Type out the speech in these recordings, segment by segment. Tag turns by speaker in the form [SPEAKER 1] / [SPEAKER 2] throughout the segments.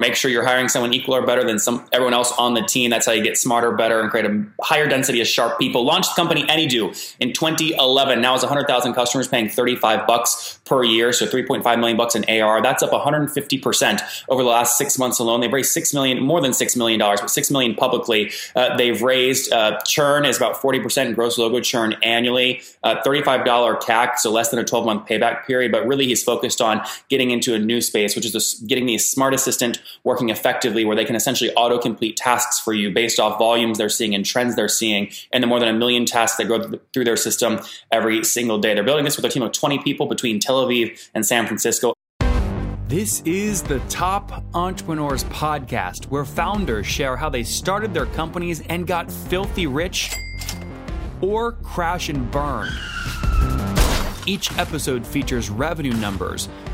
[SPEAKER 1] make sure you're hiring someone equal or better than some everyone else on the team. That's how you get smarter, better, and create a higher density of sharp people. Launched the company AnyDo in 2011. Now has 100,000 customers paying 35 bucks per year, so 3.5 million bucks in AR. That's up 150 percent over the last six months alone. They've raised six million, more than six million dollars, but six million publicly. Uh, they've raised uh, churn is about 40 percent gross logo churn annually. Uh, $35 CAC, so less than a 12 month payback period. But really, he's focused on getting into a new space, which is getting the smart assistant working effectively where they can essentially auto-complete tasks for you based off volumes they're seeing and trends they're seeing and the more than a million tasks that go through their system every single day. They're building this with a team of 20 people between Tel Aviv and San Francisco.
[SPEAKER 2] This is the Top Entrepreneurs Podcast, where founders share how they started their companies and got filthy rich or crash and burn. Each episode features revenue numbers,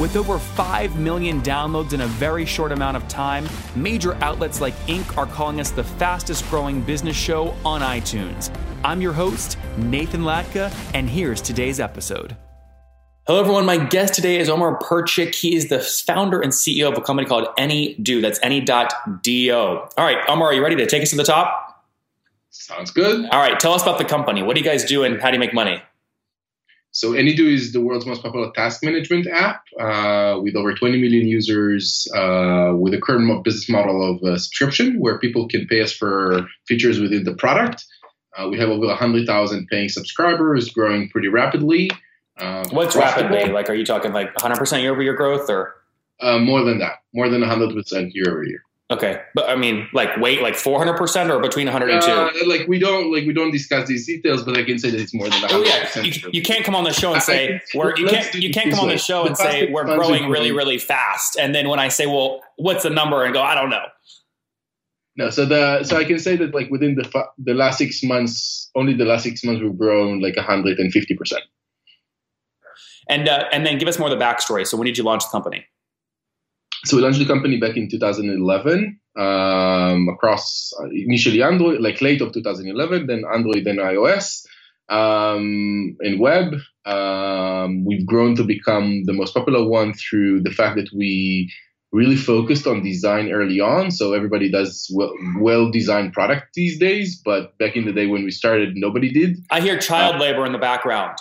[SPEAKER 2] With over 5 million downloads in a very short amount of time, major outlets like Inc. are calling us the fastest growing business show on iTunes. I'm your host, Nathan Latka, and here's today's episode.
[SPEAKER 1] Hello, everyone. My guest today is Omar Perchik. He is the founder and CEO of a company called AnyDo. That's any.do. All right, Omar, are you ready to take us to the top?
[SPEAKER 3] Sounds good.
[SPEAKER 1] All right, tell us about the company. What do you guys do and how do you make money?
[SPEAKER 3] So AnyDo is the world's most popular task management app uh, with over 20 million users uh, with a current business model of uh, subscription where people can pay us for features within the product. Uh, we have over 100,000 paying subscribers growing pretty rapidly.
[SPEAKER 1] Uh, What's rapidly? Like, are you talking like 100% year over year growth or?
[SPEAKER 3] Uh, more than that, more than 100% year over year.
[SPEAKER 1] Okay, but I mean, like weight, like four hundred percent, or between one hundred and two. Uh,
[SPEAKER 3] like we don't, like we don't discuss these details, but I can say that it's more than.
[SPEAKER 1] Oh yeah, you, you, can't come on the show and say we're you can't you can't come on the show and say we're growing really really fast, and then when I say, well, what's the number, and go, I don't know.
[SPEAKER 3] No, so the so I can say that like within the the last six months, only the last six months we've grown like hundred and fifty percent.
[SPEAKER 1] And uh, and then give us more of the backstory. So when did you launch the company?
[SPEAKER 3] So we launched the company back in 2011 um, across uh, initially Android, like late of 2011, then Android, then iOS, um, and web. Um, we've grown to become the most popular one through the fact that we really focused on design early on. So everybody does well, well designed product these days, but back in the day when we started, nobody did.
[SPEAKER 1] I hear child uh, labor in the background.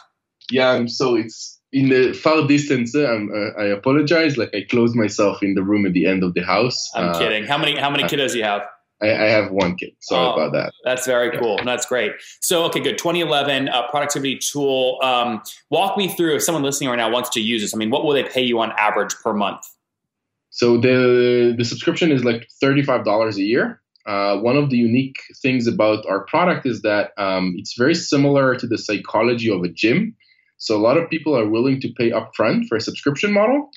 [SPEAKER 3] Yeah, so it's in the far distance, uh, uh, I apologize. Like I closed myself in the room at the end of the house.
[SPEAKER 1] I'm uh, kidding. How many how many kiddos do you have?
[SPEAKER 3] I, I, have one kid. Sorry oh, about that.
[SPEAKER 1] That's very cool. That's great. So, okay, good. 2011 uh, productivity tool. Um, walk me through if someone listening right now wants to use this. I mean, what will they pay you on average per month?
[SPEAKER 3] So the the subscription is like thirty five dollars a year. Uh, one of the unique things about our product is that um, it's very similar to the psychology of a gym. So a lot of people are willing to pay upfront for a subscription model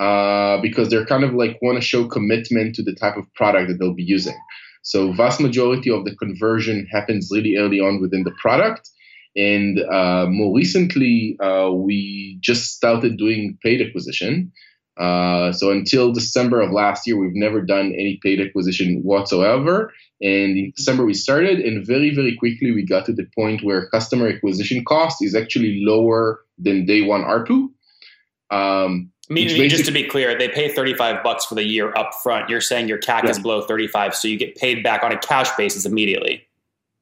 [SPEAKER 3] uh, because they're kind of like want to show commitment to the type of product that they'll be using. So vast majority of the conversion happens really early on within the product. And uh, more recently, uh, we just started doing paid acquisition. Uh, so until December of last year, we've never done any paid acquisition whatsoever. And in December, we started, and very, very quickly, we got to the point where customer acquisition cost is actually lower than day one ARPU.
[SPEAKER 1] Um, Meaning, just to be clear, they pay 35 bucks for the year up front. You're saying your CAC yeah. is below 35, so you get paid back on a cash basis immediately.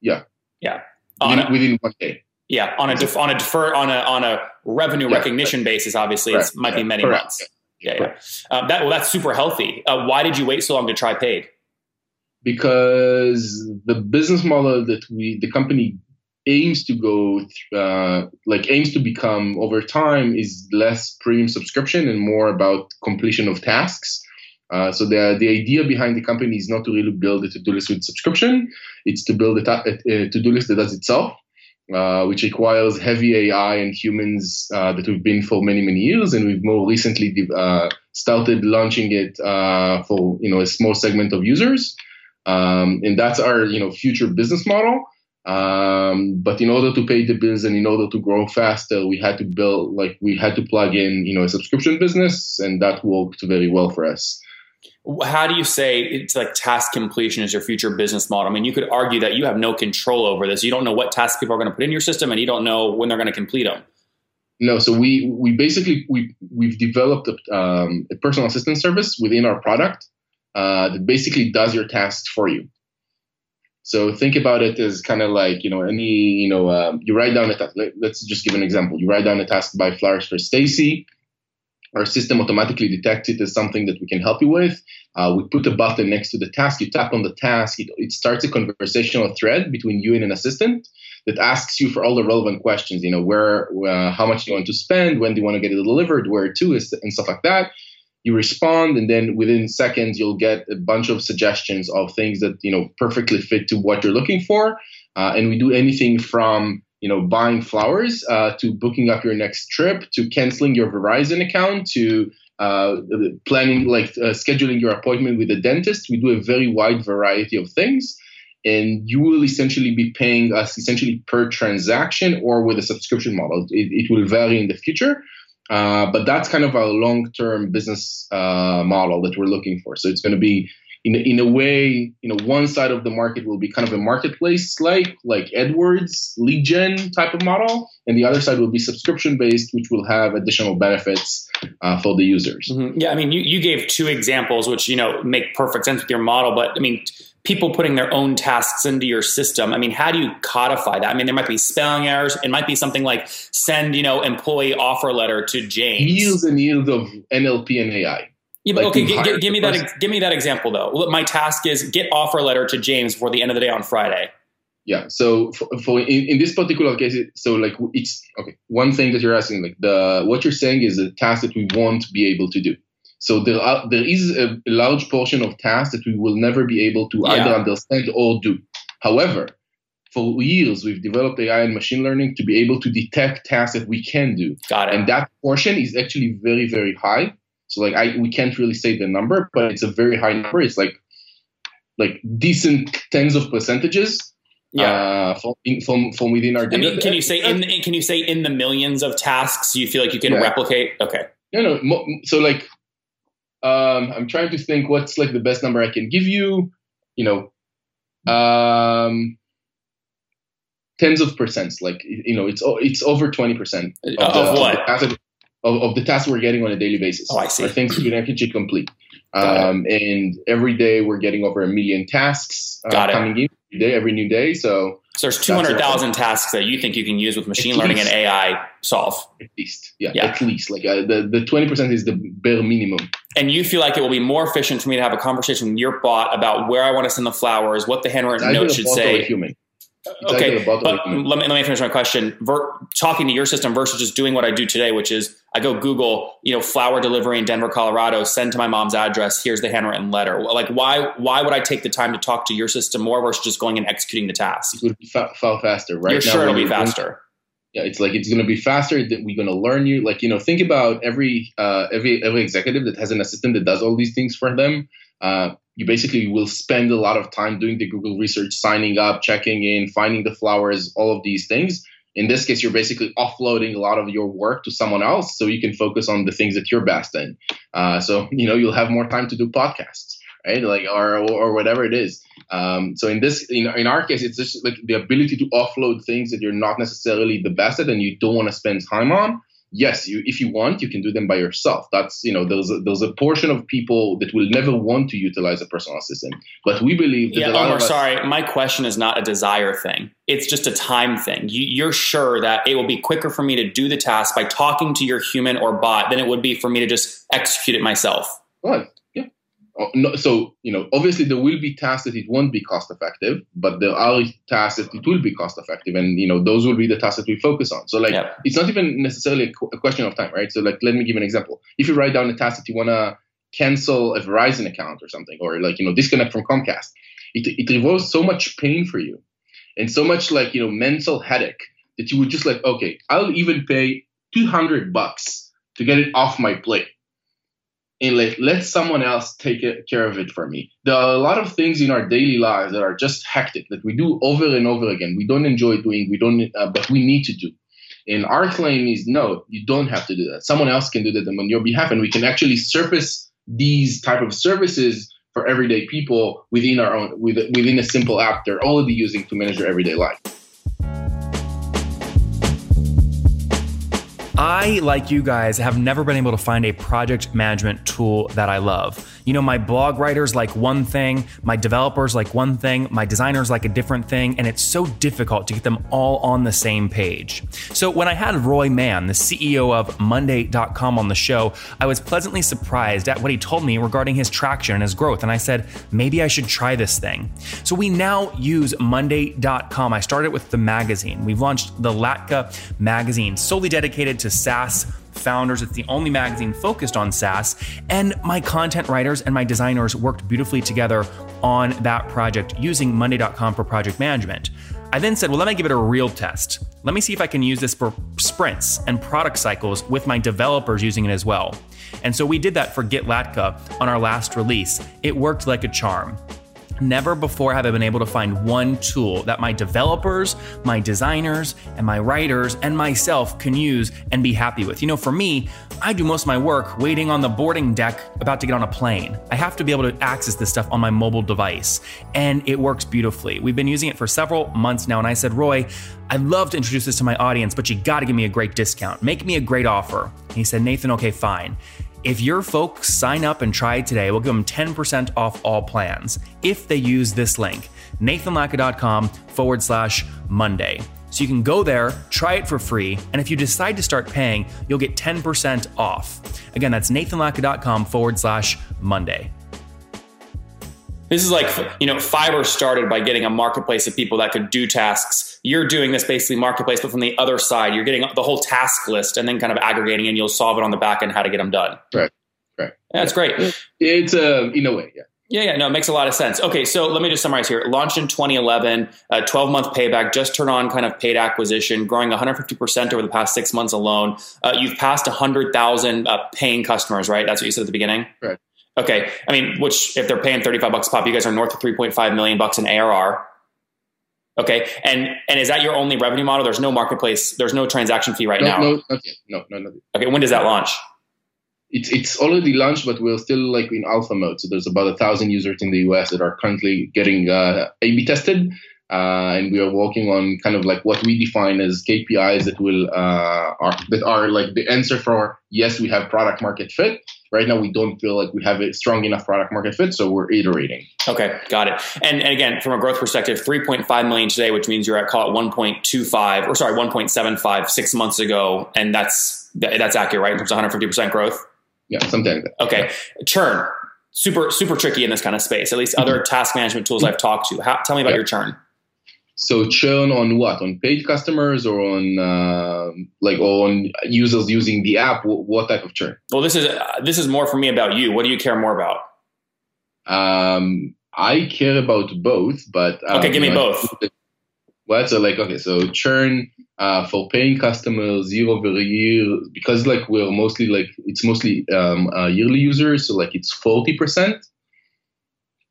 [SPEAKER 3] Yeah.
[SPEAKER 1] Yeah.
[SPEAKER 3] Within, a, within one day.
[SPEAKER 1] Yeah, on a def, on a defer on a on a revenue yeah, recognition basis, obviously, it might be many Correct. months. Yeah, yeah. Um, that well, that's super healthy. Uh, why did you wait so long to try paid?
[SPEAKER 3] because the business model that we the company aims to go uh, like aims to become over time is less premium subscription and more about completion of tasks uh, so the the idea behind the company is not to really build a to-do list with subscription it's to build a, ta- a to-do list that does itself uh, which requires heavy AI and humans uh, that we've been for many many years, and we've more recently uh, started launching it uh, for you know a small segment of users. Um, and that's our you know future business model. Um, but in order to pay the bills and in order to grow faster, we had to build like we had to plug in, you know, a subscription business, and that worked very well for us.
[SPEAKER 1] How do you say it's like task completion is your future business model? I mean, you could argue that you have no control over this. You don't know what tasks people are going to put in your system, and you don't know when they're going to complete them.
[SPEAKER 3] No, so we we basically we we've developed a, um, a personal assistant service within our product uh, that basically does your tasks for you. So think about it as kind of like you know any you know um, you write down a task. Let's just give an example. You write down a task by flowers for Stacy. Our system automatically detects it as something that we can help you with. Uh, we put a button next to the task. You tap on the task. It, it starts a conversational thread between you and an assistant that asks you for all the relevant questions. You know, where, uh, how much do you want to spend? When do you want to get it delivered? Where to? And stuff like that you respond and then within seconds you'll get a bunch of suggestions of things that you know perfectly fit to what you're looking for uh, and we do anything from you know buying flowers uh, to booking up your next trip to canceling your verizon account to uh, planning like uh, scheduling your appointment with a dentist we do a very wide variety of things and you will essentially be paying us essentially per transaction or with a subscription model it, it will vary in the future uh, but that's kind of our long-term business uh, model that we're looking for. So it's going to be, in, in a way, you know, one side of the market will be kind of a marketplace like like AdWords lead gen type of model, and the other side will be subscription-based, which will have additional benefits uh, for the users.
[SPEAKER 1] Mm-hmm. Yeah, I mean, you, you gave two examples, which you know make perfect sense with your model, but I mean people putting their own tasks into your system. I mean, how do you codify that? I mean, there might be spelling errors. It might be something like send, you know, employee offer letter to James.
[SPEAKER 3] Yields and yields of NLP and AI.
[SPEAKER 1] Yeah, but like okay, g- give me that. Give me that example though. My task is get offer letter to James before the end of the day on Friday.
[SPEAKER 3] Yeah. So for, for in, in, this particular case, so like it's okay. One thing that you're asking, like the what you're saying is a task that we won't be able to do. So there are there is a large portion of tasks that we will never be able to yeah. either understand or do. However, for years we've developed AI and machine learning to be able to detect tasks that we can do.
[SPEAKER 1] Got it.
[SPEAKER 3] And that portion is actually very very high. So like I we can't really say the number, but it's a very high number. It's like like decent tens of percentages. Yeah, uh, from, from from within our data.
[SPEAKER 1] I mean, can you say in can you say in the millions of tasks you feel like you can yeah. replicate? Okay.
[SPEAKER 3] No, no. So like um, I'm trying to think what's like the best number I can give you. You know, um, tens of percents. Like you know, it's it's over twenty percent
[SPEAKER 1] of, of what
[SPEAKER 3] of the, of, of the tasks we're getting on a daily basis.
[SPEAKER 1] Oh, I see.
[SPEAKER 3] Are things we can actually complete. Um, and every day we're getting over a million tasks uh, coming in every day, every new day. So
[SPEAKER 1] so there's 200,000 tasks that you think you can use with machine learning and AI solve.
[SPEAKER 3] At least, yeah, yeah. at least. Like uh, the the 20% is the bare minimum.
[SPEAKER 1] And you feel like it will be more efficient for me to have a conversation with your bot about where I want to send the flowers, what the handwritten note should say.
[SPEAKER 3] Human.
[SPEAKER 1] Okay, but let me, let me finish my question. Ver, talking to your system versus just doing what I do today, which is I go Google, you know, flower delivery in Denver, Colorado, send to my mom's address. Here's the handwritten letter. Like, why why would I take the time to talk to your system more versus just going and executing the task?
[SPEAKER 3] It would be far, far faster, right?
[SPEAKER 1] You're now, sure it'll be faster.
[SPEAKER 3] yeah, it's like it's going to be faster. That we're going to learn you. Like, you know, think about every uh, every every executive that has an assistant that does all these things for them. Uh, you basically will spend a lot of time doing the Google research, signing up, checking in, finding the flowers, all of these things. In this case, you're basically offloading a lot of your work to someone else so you can focus on the things that you're best in. Uh, so, you know, you'll have more time to do podcasts, right? Like, or, or whatever it is. Um, so in this, in, in our case, it's just like the ability to offload things that you're not necessarily the best at and you don't want to spend time on yes, you, if you want, you can do them by yourself. That's you know there's a, there's a portion of people that will never want to utilize a personal assistant, but we believe that.
[SPEAKER 1] Yeah, Omar, us- sorry, my question is not a desire thing. It's just a time thing. You, you're sure that it will be quicker for me to do the task by talking to your human or bot than it would be for me to just execute it myself.
[SPEAKER 3] Right. Oh, so you know obviously there will be tasks that it won't be cost effective but there are tasks that it will be cost effective and you know those will be the tasks that we focus on. So like it's not even necessarily a, a, question of time right? So like let me give an example. If you write down a task that you want to cancel a verizon account or something or like you know disconnect from comcast it, it involves so much pain for you and so much like you know mental headache that you would just like okay i'll even pay 200 bucks to get it off my plate and let, let someone else take care of it for me. There are a lot of things in our daily lives that are just hectic that we do over and over again. We don't enjoy doing, we don't, uh, but we need to do. And our claim is no, you don't have to do that. Someone else can do that on your behalf, and we can actually surface these type of services for everyday people within our own within a simple app they're already using to manage their everyday life.
[SPEAKER 2] I, like you guys, have never been able to find a project management tool that I love. You know, my blog writers like one thing, my developers like one thing, my designers like a different thing, and it's so difficult to get them all on the same page. So when I had Roy Mann, the CEO of Monday.com, on the show, I was pleasantly surprised at what he told me regarding his traction and his growth. And I said, maybe I should try this thing. So we now use Monday.com. I started with the magazine. We've launched the Latka magazine, solely dedicated to SaaS founders. It's the only magazine focused on SaaS. And my content writers and my designers worked beautifully together on that project using Monday.com for project management. I then said, well, let me give it a real test. Let me see if I can use this for sprints and product cycles with my developers using it as well. And so we did that for GetLatka on our last release. It worked like a charm. Never before have I been able to find one tool that my developers, my designers, and my writers and myself can use and be happy with. You know, for me, I do most of my work waiting on the boarding deck about to get on a plane. I have to be able to access this stuff on my mobile device, and it works beautifully. We've been using it for several months now, and I said, Roy, I'd love to introduce this to my audience, but you gotta give me a great discount. Make me a great offer. And he said, Nathan, okay, fine. If your folks sign up and try today, we'll give them 10% off all plans if they use this link, nathanlatka.com forward slash Monday. So you can go there, try it for free, and if you decide to start paying, you'll get 10% off. Again, that's nathanlatka.com forward slash Monday.
[SPEAKER 1] This is like, you know, Fiverr started by getting a marketplace of people that could do tasks. You're doing this basically marketplace, but from the other side, you're getting the whole task list and then kind of aggregating and you'll solve it on the back end how to get them done.
[SPEAKER 3] Right. Right.
[SPEAKER 1] Yeah, that's great.
[SPEAKER 3] It's uh, in a way, yeah.
[SPEAKER 1] Yeah, yeah, no, it makes a lot of sense. Okay, so let me just summarize here. Launched in 2011, a 12 month payback, just turn on kind of paid acquisition, growing 150% over the past six months alone. Uh, you've passed 100,000 uh, paying customers, right? That's what you said at the beginning?
[SPEAKER 3] Right.
[SPEAKER 1] Okay. I mean, which if they're paying 35 bucks a pop, you guys are north of 3.5 million bucks in ARR. Okay. And and is that your only revenue model? There's no marketplace, there's no transaction fee right
[SPEAKER 3] no,
[SPEAKER 1] now.
[SPEAKER 3] No, not yet. No, no, not yet.
[SPEAKER 1] Okay. When does that launch?
[SPEAKER 3] It's it's already launched, but we're still like in alpha mode. So there's about a thousand users in the US that are currently getting uh, A/B tested. Uh, and we are working on kind of like what we define as KPIs that will uh, are that are like the answer for yes, we have product market fit. Right now, we don't feel like we have a strong enough product market fit, so we're iterating.
[SPEAKER 1] Okay, got it. And, and again, from a growth perspective, 3.5 million today, which means you're at call it 1.25 or sorry, 1.75 six months ago, and that's that's accurate, right? In terms of 150 percent growth.
[SPEAKER 3] Yeah, something like that.
[SPEAKER 1] Okay, churn super super tricky in this kind of space. At least other mm-hmm. task management tools I've talked to. How, tell me about yeah. your churn.
[SPEAKER 3] So churn on what? On paid customers or on uh, like on users using the app? What type of churn?
[SPEAKER 1] Well, this is uh, this is more for me about you. What do you care more about?
[SPEAKER 3] Um, I care about both, but
[SPEAKER 1] um, okay, give me
[SPEAKER 3] know,
[SPEAKER 1] both.
[SPEAKER 3] What? So like okay, so churn uh, for paying customers year over year because like we're mostly like it's mostly um, uh, yearly users, so like it's forty percent,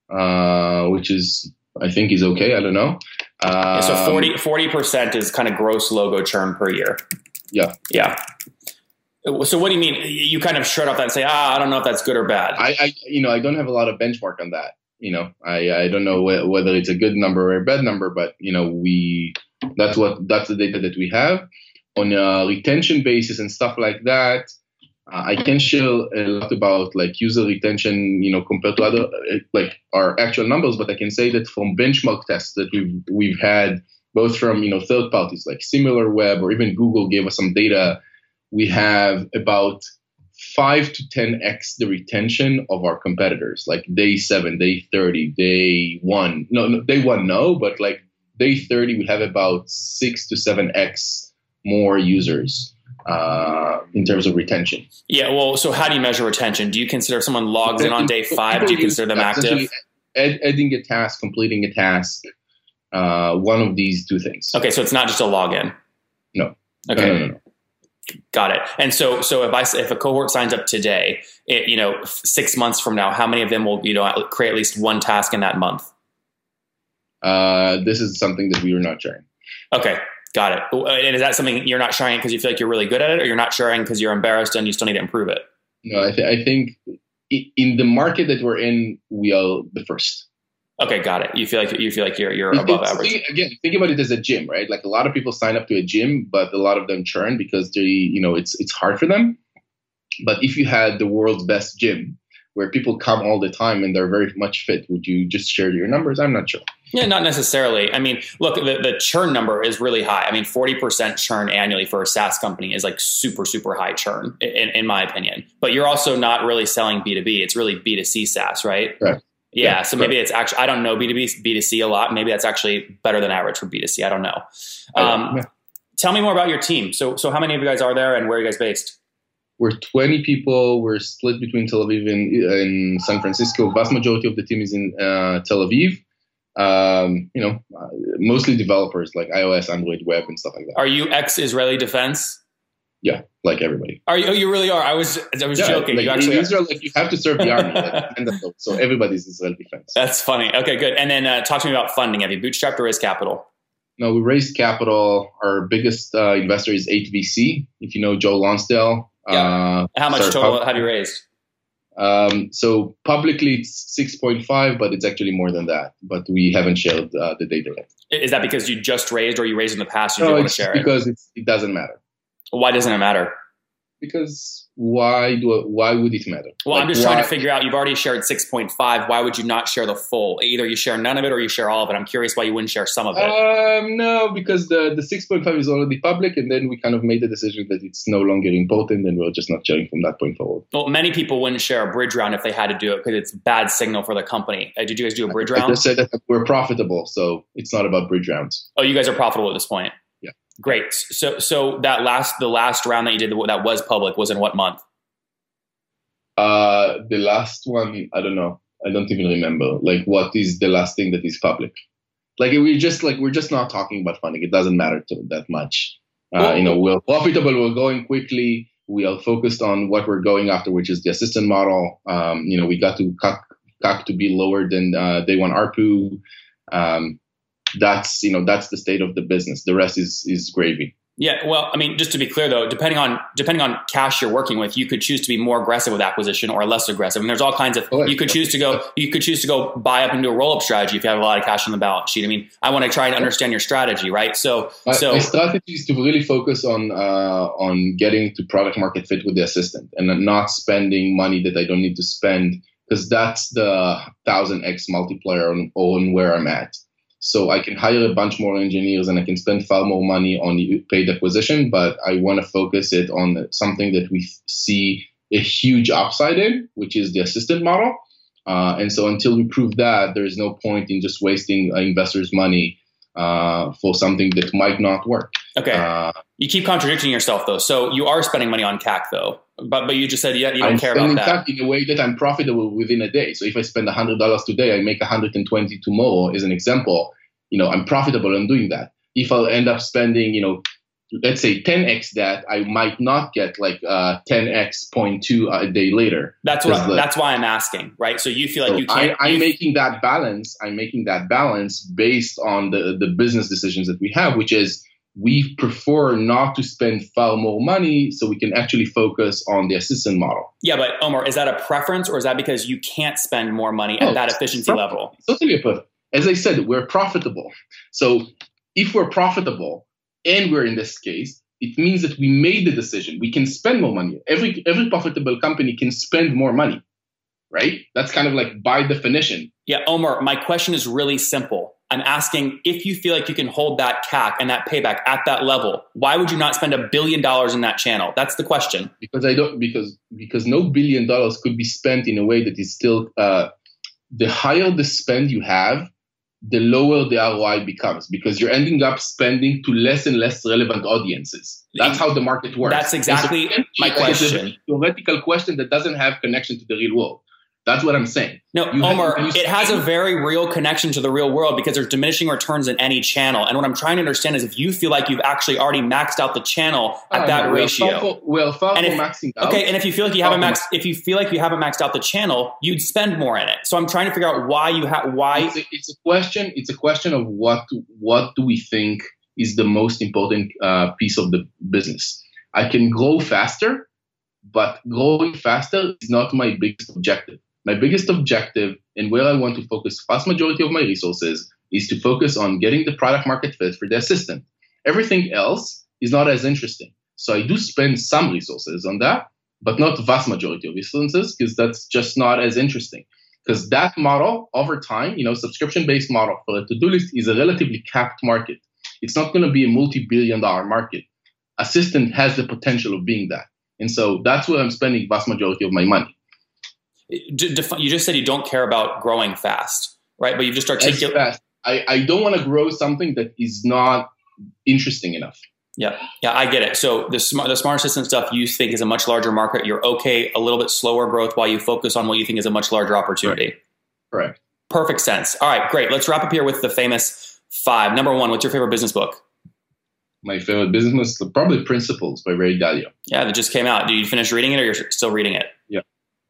[SPEAKER 3] uh, which is I think is okay. I don't know.
[SPEAKER 1] Um, so 40 percent is kind of gross logo churn per year.
[SPEAKER 3] Yeah.
[SPEAKER 1] Yeah. So what do you mean? You kind of shut off that and say, ah, I don't know if that's good or bad.
[SPEAKER 3] I, I you know, I don't have a lot of benchmark on that. You know, I, I don't know wh- whether it's a good number or a bad number, but you know, we that's what that's the data that we have on a retention basis and stuff like that. Uh, I can share a lot about like user retention, you know, compared to other uh, like our actual numbers, but I can say that from benchmark tests that we've we've had, both from you know third parties like SimilarWeb or even Google gave us some data, we have about five to ten x the retention of our competitors, like day seven, day thirty, day one. No, no day one, no, but like day thirty, we have about six to seven x more users uh, in terms of retention.
[SPEAKER 1] Yeah, well, so how do you measure retention? Do you consider someone logs in on day five? Do you consider them active?
[SPEAKER 3] adding a task, completing a task, uh, one of these two things.
[SPEAKER 1] Okay, so it's not just a login.
[SPEAKER 3] No.
[SPEAKER 1] Okay.
[SPEAKER 3] No, no, no,
[SPEAKER 1] Got it. And so, so if I if a cohort signs up today, it, you know, six months from now, how many of them will you know create at least one task in that month?
[SPEAKER 3] Uh, this is something that we are not sharing.
[SPEAKER 1] Okay, got it. And is that something you're not sharing because you feel like you're really good at it, or you're not sharing because you're embarrassed and you still need to improve it?
[SPEAKER 3] No, I, th- I think in the market that we're in, we are the first.
[SPEAKER 1] Okay, got it. You feel like you feel like you're you're above average.
[SPEAKER 3] Again, think about it as a gym, right? Like a lot of people sign up to a gym, but a lot of them churn because they, you know, it's it's hard for them. But if you had the world's best gym, where people come all the time and they're very much fit, would you just share your numbers? I'm not sure.
[SPEAKER 1] Yeah, not necessarily. I mean, look, the, the churn number is really high. I mean, 40% churn annually for a SaaS company is like super, super high churn, in, in my opinion. But you're also not really selling B2B. It's really B2C SaaS, right?
[SPEAKER 3] Right.
[SPEAKER 1] Yeah, yeah, so maybe it's actually I don't know B2B B2C a lot. Maybe that's actually better than average for B2C. I don't know. Um, yeah. Tell me more about your team. So so how many of you guys are there and where are you guys based?
[SPEAKER 3] We're 20 people. We're split between Tel Aviv and, and San Francisco. Vast majority of the team is in uh, Tel Aviv. Um, you know, uh, mostly developers like iOS, Android, web, and stuff like that.
[SPEAKER 1] Are you ex-Israeli defense?
[SPEAKER 3] Yeah, like everybody.
[SPEAKER 1] Are you? Oh, you really are. I was. I was yeah, joking.
[SPEAKER 3] Like
[SPEAKER 1] you
[SPEAKER 3] actually in Israel, like you have to serve the army, so everybody's Israel defense.
[SPEAKER 1] That's funny. Okay, good. And then uh, talk to me about funding. Have you bootstrapped or raised capital?
[SPEAKER 3] No, we raised capital. Our biggest uh, investor is 8VC. If you know Joe Lonsdale.
[SPEAKER 1] Yeah. Uh, How much total pub- have you raised?
[SPEAKER 3] Um, so publicly it's 6.5, but it's actually more than that. But we haven't shared uh, the data yet.
[SPEAKER 1] Is that because you just raised or you raised in the past? You no,
[SPEAKER 3] it's
[SPEAKER 1] share
[SPEAKER 3] because it? it doesn't matter.
[SPEAKER 1] Why doesn't it matter?
[SPEAKER 3] Because why do it, why would it matter?
[SPEAKER 1] Well, like I'm just why? trying to figure out. You've already shared 6.5. Why would you not share the full? Either you share none of it or you share all of it. I'm curious why you wouldn't share some of it.
[SPEAKER 3] Um, no, because the the 6.5 is already public, and then we kind of made the decision that it's no longer important, and we're just not sharing from that point forward.
[SPEAKER 1] Well, many people wouldn't share a bridge round if they had to do it because it's bad signal for the company. Uh, did you guys do a bridge round? I
[SPEAKER 3] just said that we're profitable, so it's not about bridge rounds.
[SPEAKER 1] Oh, you guys are profitable at this point. Great. So so that last the last round that you did that was public was in what month?
[SPEAKER 3] Uh, the last one I don't know. I don't even remember. Like what is the last thing that is public? Like we just like we're just not talking about funding. It doesn't matter to that much. Uh, you know, we're profitable. We're going quickly. We are focused on what we're going after, which is the assistant model. Um, you know, we got to CAC to be lower than uh, day one ARPU. Um, that's you know that's the state of the business. The rest is is gravy.
[SPEAKER 1] Yeah, well, I mean, just to be clear though, depending on depending on cash you're working with, you could choose to be more aggressive with acquisition or less aggressive. And there's all kinds of oh, you could choose to go you could choose to go buy up into a roll up strategy if you have a lot of cash on the balance sheet. I mean, I want to try and understand your strategy, right? So,
[SPEAKER 3] my,
[SPEAKER 1] so
[SPEAKER 3] my strategy is to really focus on uh, on getting to product market fit with the assistant and not spending money that I don't need to spend because that's the thousand x multiplier on, on where I'm at. So I can hire a bunch more engineers and I can spend far more money on paid acquisition, but I want to focus it on something that we see a huge upside in, which is the assistant model. Uh, and so until we prove that, there is no point in just wasting uh, investors' money uh, for something that might not work.
[SPEAKER 1] Okay. Uh, you keep contradicting yourself though. So you are spending money on CAC though, but but you just said yeah, you don't
[SPEAKER 3] I'm
[SPEAKER 1] care about
[SPEAKER 3] that. CAC in a way that I'm profitable within a day. So if I spend hundred dollars today, I make 120 tomorrow. As an example, you know, I'm profitable in doing that. If I'll end up spending, you know, let's say 10x that, I might not get like uh, 10x point two a day later.
[SPEAKER 1] That's what. The, that's why I'm asking, right? So you feel like so you can't.
[SPEAKER 3] I, am making that balance. I'm making that balance based on the the business decisions that we have, which is we prefer not to spend far more money so we can actually focus on the assistant model.
[SPEAKER 1] Yeah, but Omar, is that a preference or is that because you can't spend more money at that efficiency level?
[SPEAKER 3] totally a preference as I said, we're profitable. So if we're profitable and we're in this case, it means that we made the decision. We can spend more money. Every every profitable company can spend more money, right? That's kind of like by definition.
[SPEAKER 1] Yeah, Omar, my question is really simple. I'm asking if you feel like you can hold that CAC and that payback at that level, why would you not spend a billion dollars in that channel? That's the question.
[SPEAKER 3] Because I don't because because no billion dollars could be spent in a way that is still uh, the higher the spend you have, the lower the ROI becomes because you're ending up spending to less and less relevant audiences. That's how the market works.
[SPEAKER 1] That's exactly so my question.
[SPEAKER 3] It's a theoretical question that doesn't have connection to the real world. That's what I'm saying.
[SPEAKER 1] No,
[SPEAKER 3] You
[SPEAKER 1] Omar,
[SPEAKER 3] have-
[SPEAKER 1] it has a very real connection to the real world because there's diminishing returns in any channel. And what I'm trying to understand is if you feel like you've actually already maxed out the channel at that ratio.
[SPEAKER 3] far
[SPEAKER 1] And if-
[SPEAKER 3] maxing out.
[SPEAKER 1] Okay, and if you feel like you haven't maxed, if you feel like you haven't maxed out the channel, you'd spend more in it. So I'm trying to figure out why you have why.
[SPEAKER 3] it's a, it's a question. It's a question of what what do we think is the most important uh, piece of the business. I can grow faster, but growing faster is not my biggest objective. My biggest objective and where I want to focus vast majority of my resources is to focus on getting the product market fit for the assistant. Everything else is not as interesting. So I do spend some resources on that, but not vast majority of resources because that's just not as interesting because that model over time, you know, subscription based model for a to do list is a relatively capped market. It's not going to be a multi billion dollar market. Assistant has the potential of being that. And so that's where I'm spending vast majority of my money.
[SPEAKER 1] You just said you don't care about growing fast, right? But you've just articulated.
[SPEAKER 3] fast. I, I don't want to grow something that is not interesting enough.
[SPEAKER 1] Yeah, yeah, I get it. So the smart, the smart assistant stuff you think is a much larger market. You're okay a little bit slower growth while you focus on what you think is a much larger opportunity.
[SPEAKER 3] Correct.
[SPEAKER 1] Perfect sense. All right, great. Let's wrap up here with the famous five. Number one, what's your favorite business book?
[SPEAKER 3] My favorite business, probably Principles by Ray Dalio.
[SPEAKER 1] Yeah, that just came out. Did you finish reading it, or you're still reading it?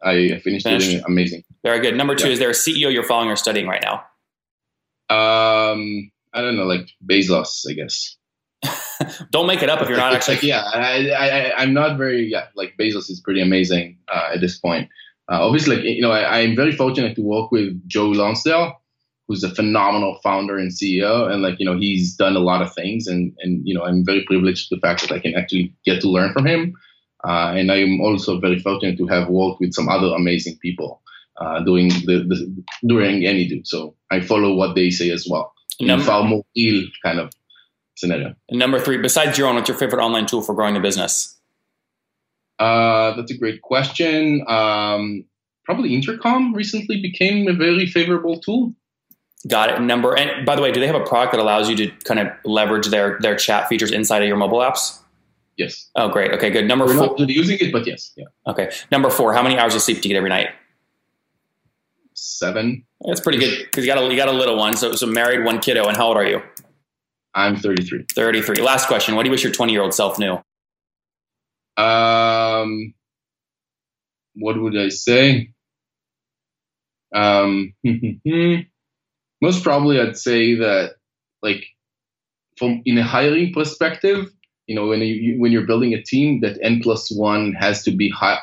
[SPEAKER 3] I finished
[SPEAKER 1] Finished.
[SPEAKER 3] it. Amazing.
[SPEAKER 1] Very good. Number two,
[SPEAKER 3] Yeah.
[SPEAKER 1] is there a CEO you're following or studying right now?
[SPEAKER 3] Um, I don't know, like Bezos, I guess.
[SPEAKER 1] Don't make it up if you're not actually.
[SPEAKER 3] like, yeah, I, I, I'm not very, yeah, like Bezos is pretty amazing uh, at this point. Uh, obviously, like, you know, I, I'm very fortunate to work with Joe Lonsdale, who's a phenomenal founder and CEO. And like, you know, he's done a lot of things and, and, you know, I'm very privileged to the fact that I can actually get to learn from him. Uh, and I'm also very fortunate to have worked with some other amazing people uh, doing the, the during AnyDo. So I follow what they say as well. In
[SPEAKER 1] Number,
[SPEAKER 3] far more real kind of scenario.
[SPEAKER 1] number three, besides your own, what's your favorite online tool for growing a business?
[SPEAKER 3] Uh, that's a great question. Um, probably Intercom recently became a very favorable tool.
[SPEAKER 1] Got it. Number and by the way, do they have a product that allows you to kind of leverage their their chat features inside of your mobile apps?
[SPEAKER 3] Yes,
[SPEAKER 1] Oh, great. Okay, good. Number
[SPEAKER 3] we're
[SPEAKER 1] four.
[SPEAKER 3] not using it, but yes, yeah,
[SPEAKER 1] Okay, number four. How many hours of sleep do you get every night?
[SPEAKER 3] seven.
[SPEAKER 1] That's pretty good because you got a you got a little one. So so married, one kiddo, and how old are you?
[SPEAKER 3] I'm 33.
[SPEAKER 1] Thirty three. Last question. What do you wish your twenty year old self knew?
[SPEAKER 3] Um, what would I say? Um, most probably, I'd say that, like, from in a hiring perspective, you know, when you when you're building a team, that n plus one has to be high,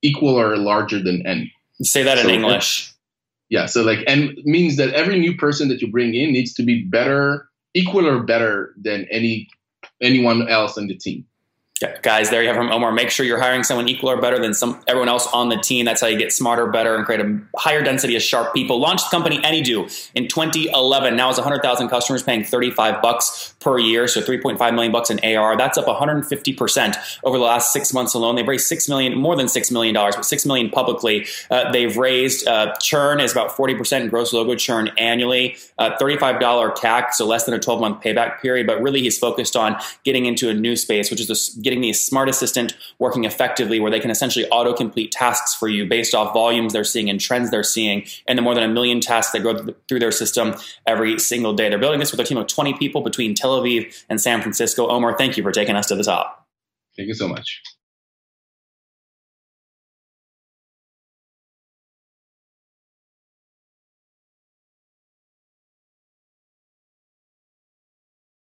[SPEAKER 3] equal or larger than n.
[SPEAKER 1] Say that in
[SPEAKER 3] So-
[SPEAKER 1] English.
[SPEAKER 3] Yeah, so like n means that every new person that you bring in needs to be better, equal or better than any anyone else in the team.
[SPEAKER 1] Guys, there you have from Omar. Make sure you're hiring someone equal or better than some everyone else on the team. That's how you get smarter, better, and create a higher density of sharp people. Launched the company AnyDo in 2011. Now has 100,000 customers paying 35 bucks per year, so 3.5 million bucks in AR. That's up 150 percent over the last six months alone. They've raised six million, more than six million dollars, but six million publicly. Uh, they've raised uh, churn is about 40 percent gross logo churn annually. Uh, 35 dollar CAC, so less than a 12 month payback period. But really, he's focused on getting into a new space, which is the, getting the smart assistant working effectively, where they can essentially auto complete tasks for you based off volumes they're seeing and trends they're seeing, and the more than a million tasks that go th- through their system every single day. They're building this with a team of 20 people between Tel Aviv and San Francisco. Omar, thank you for taking us to the top.
[SPEAKER 3] Thank you so much.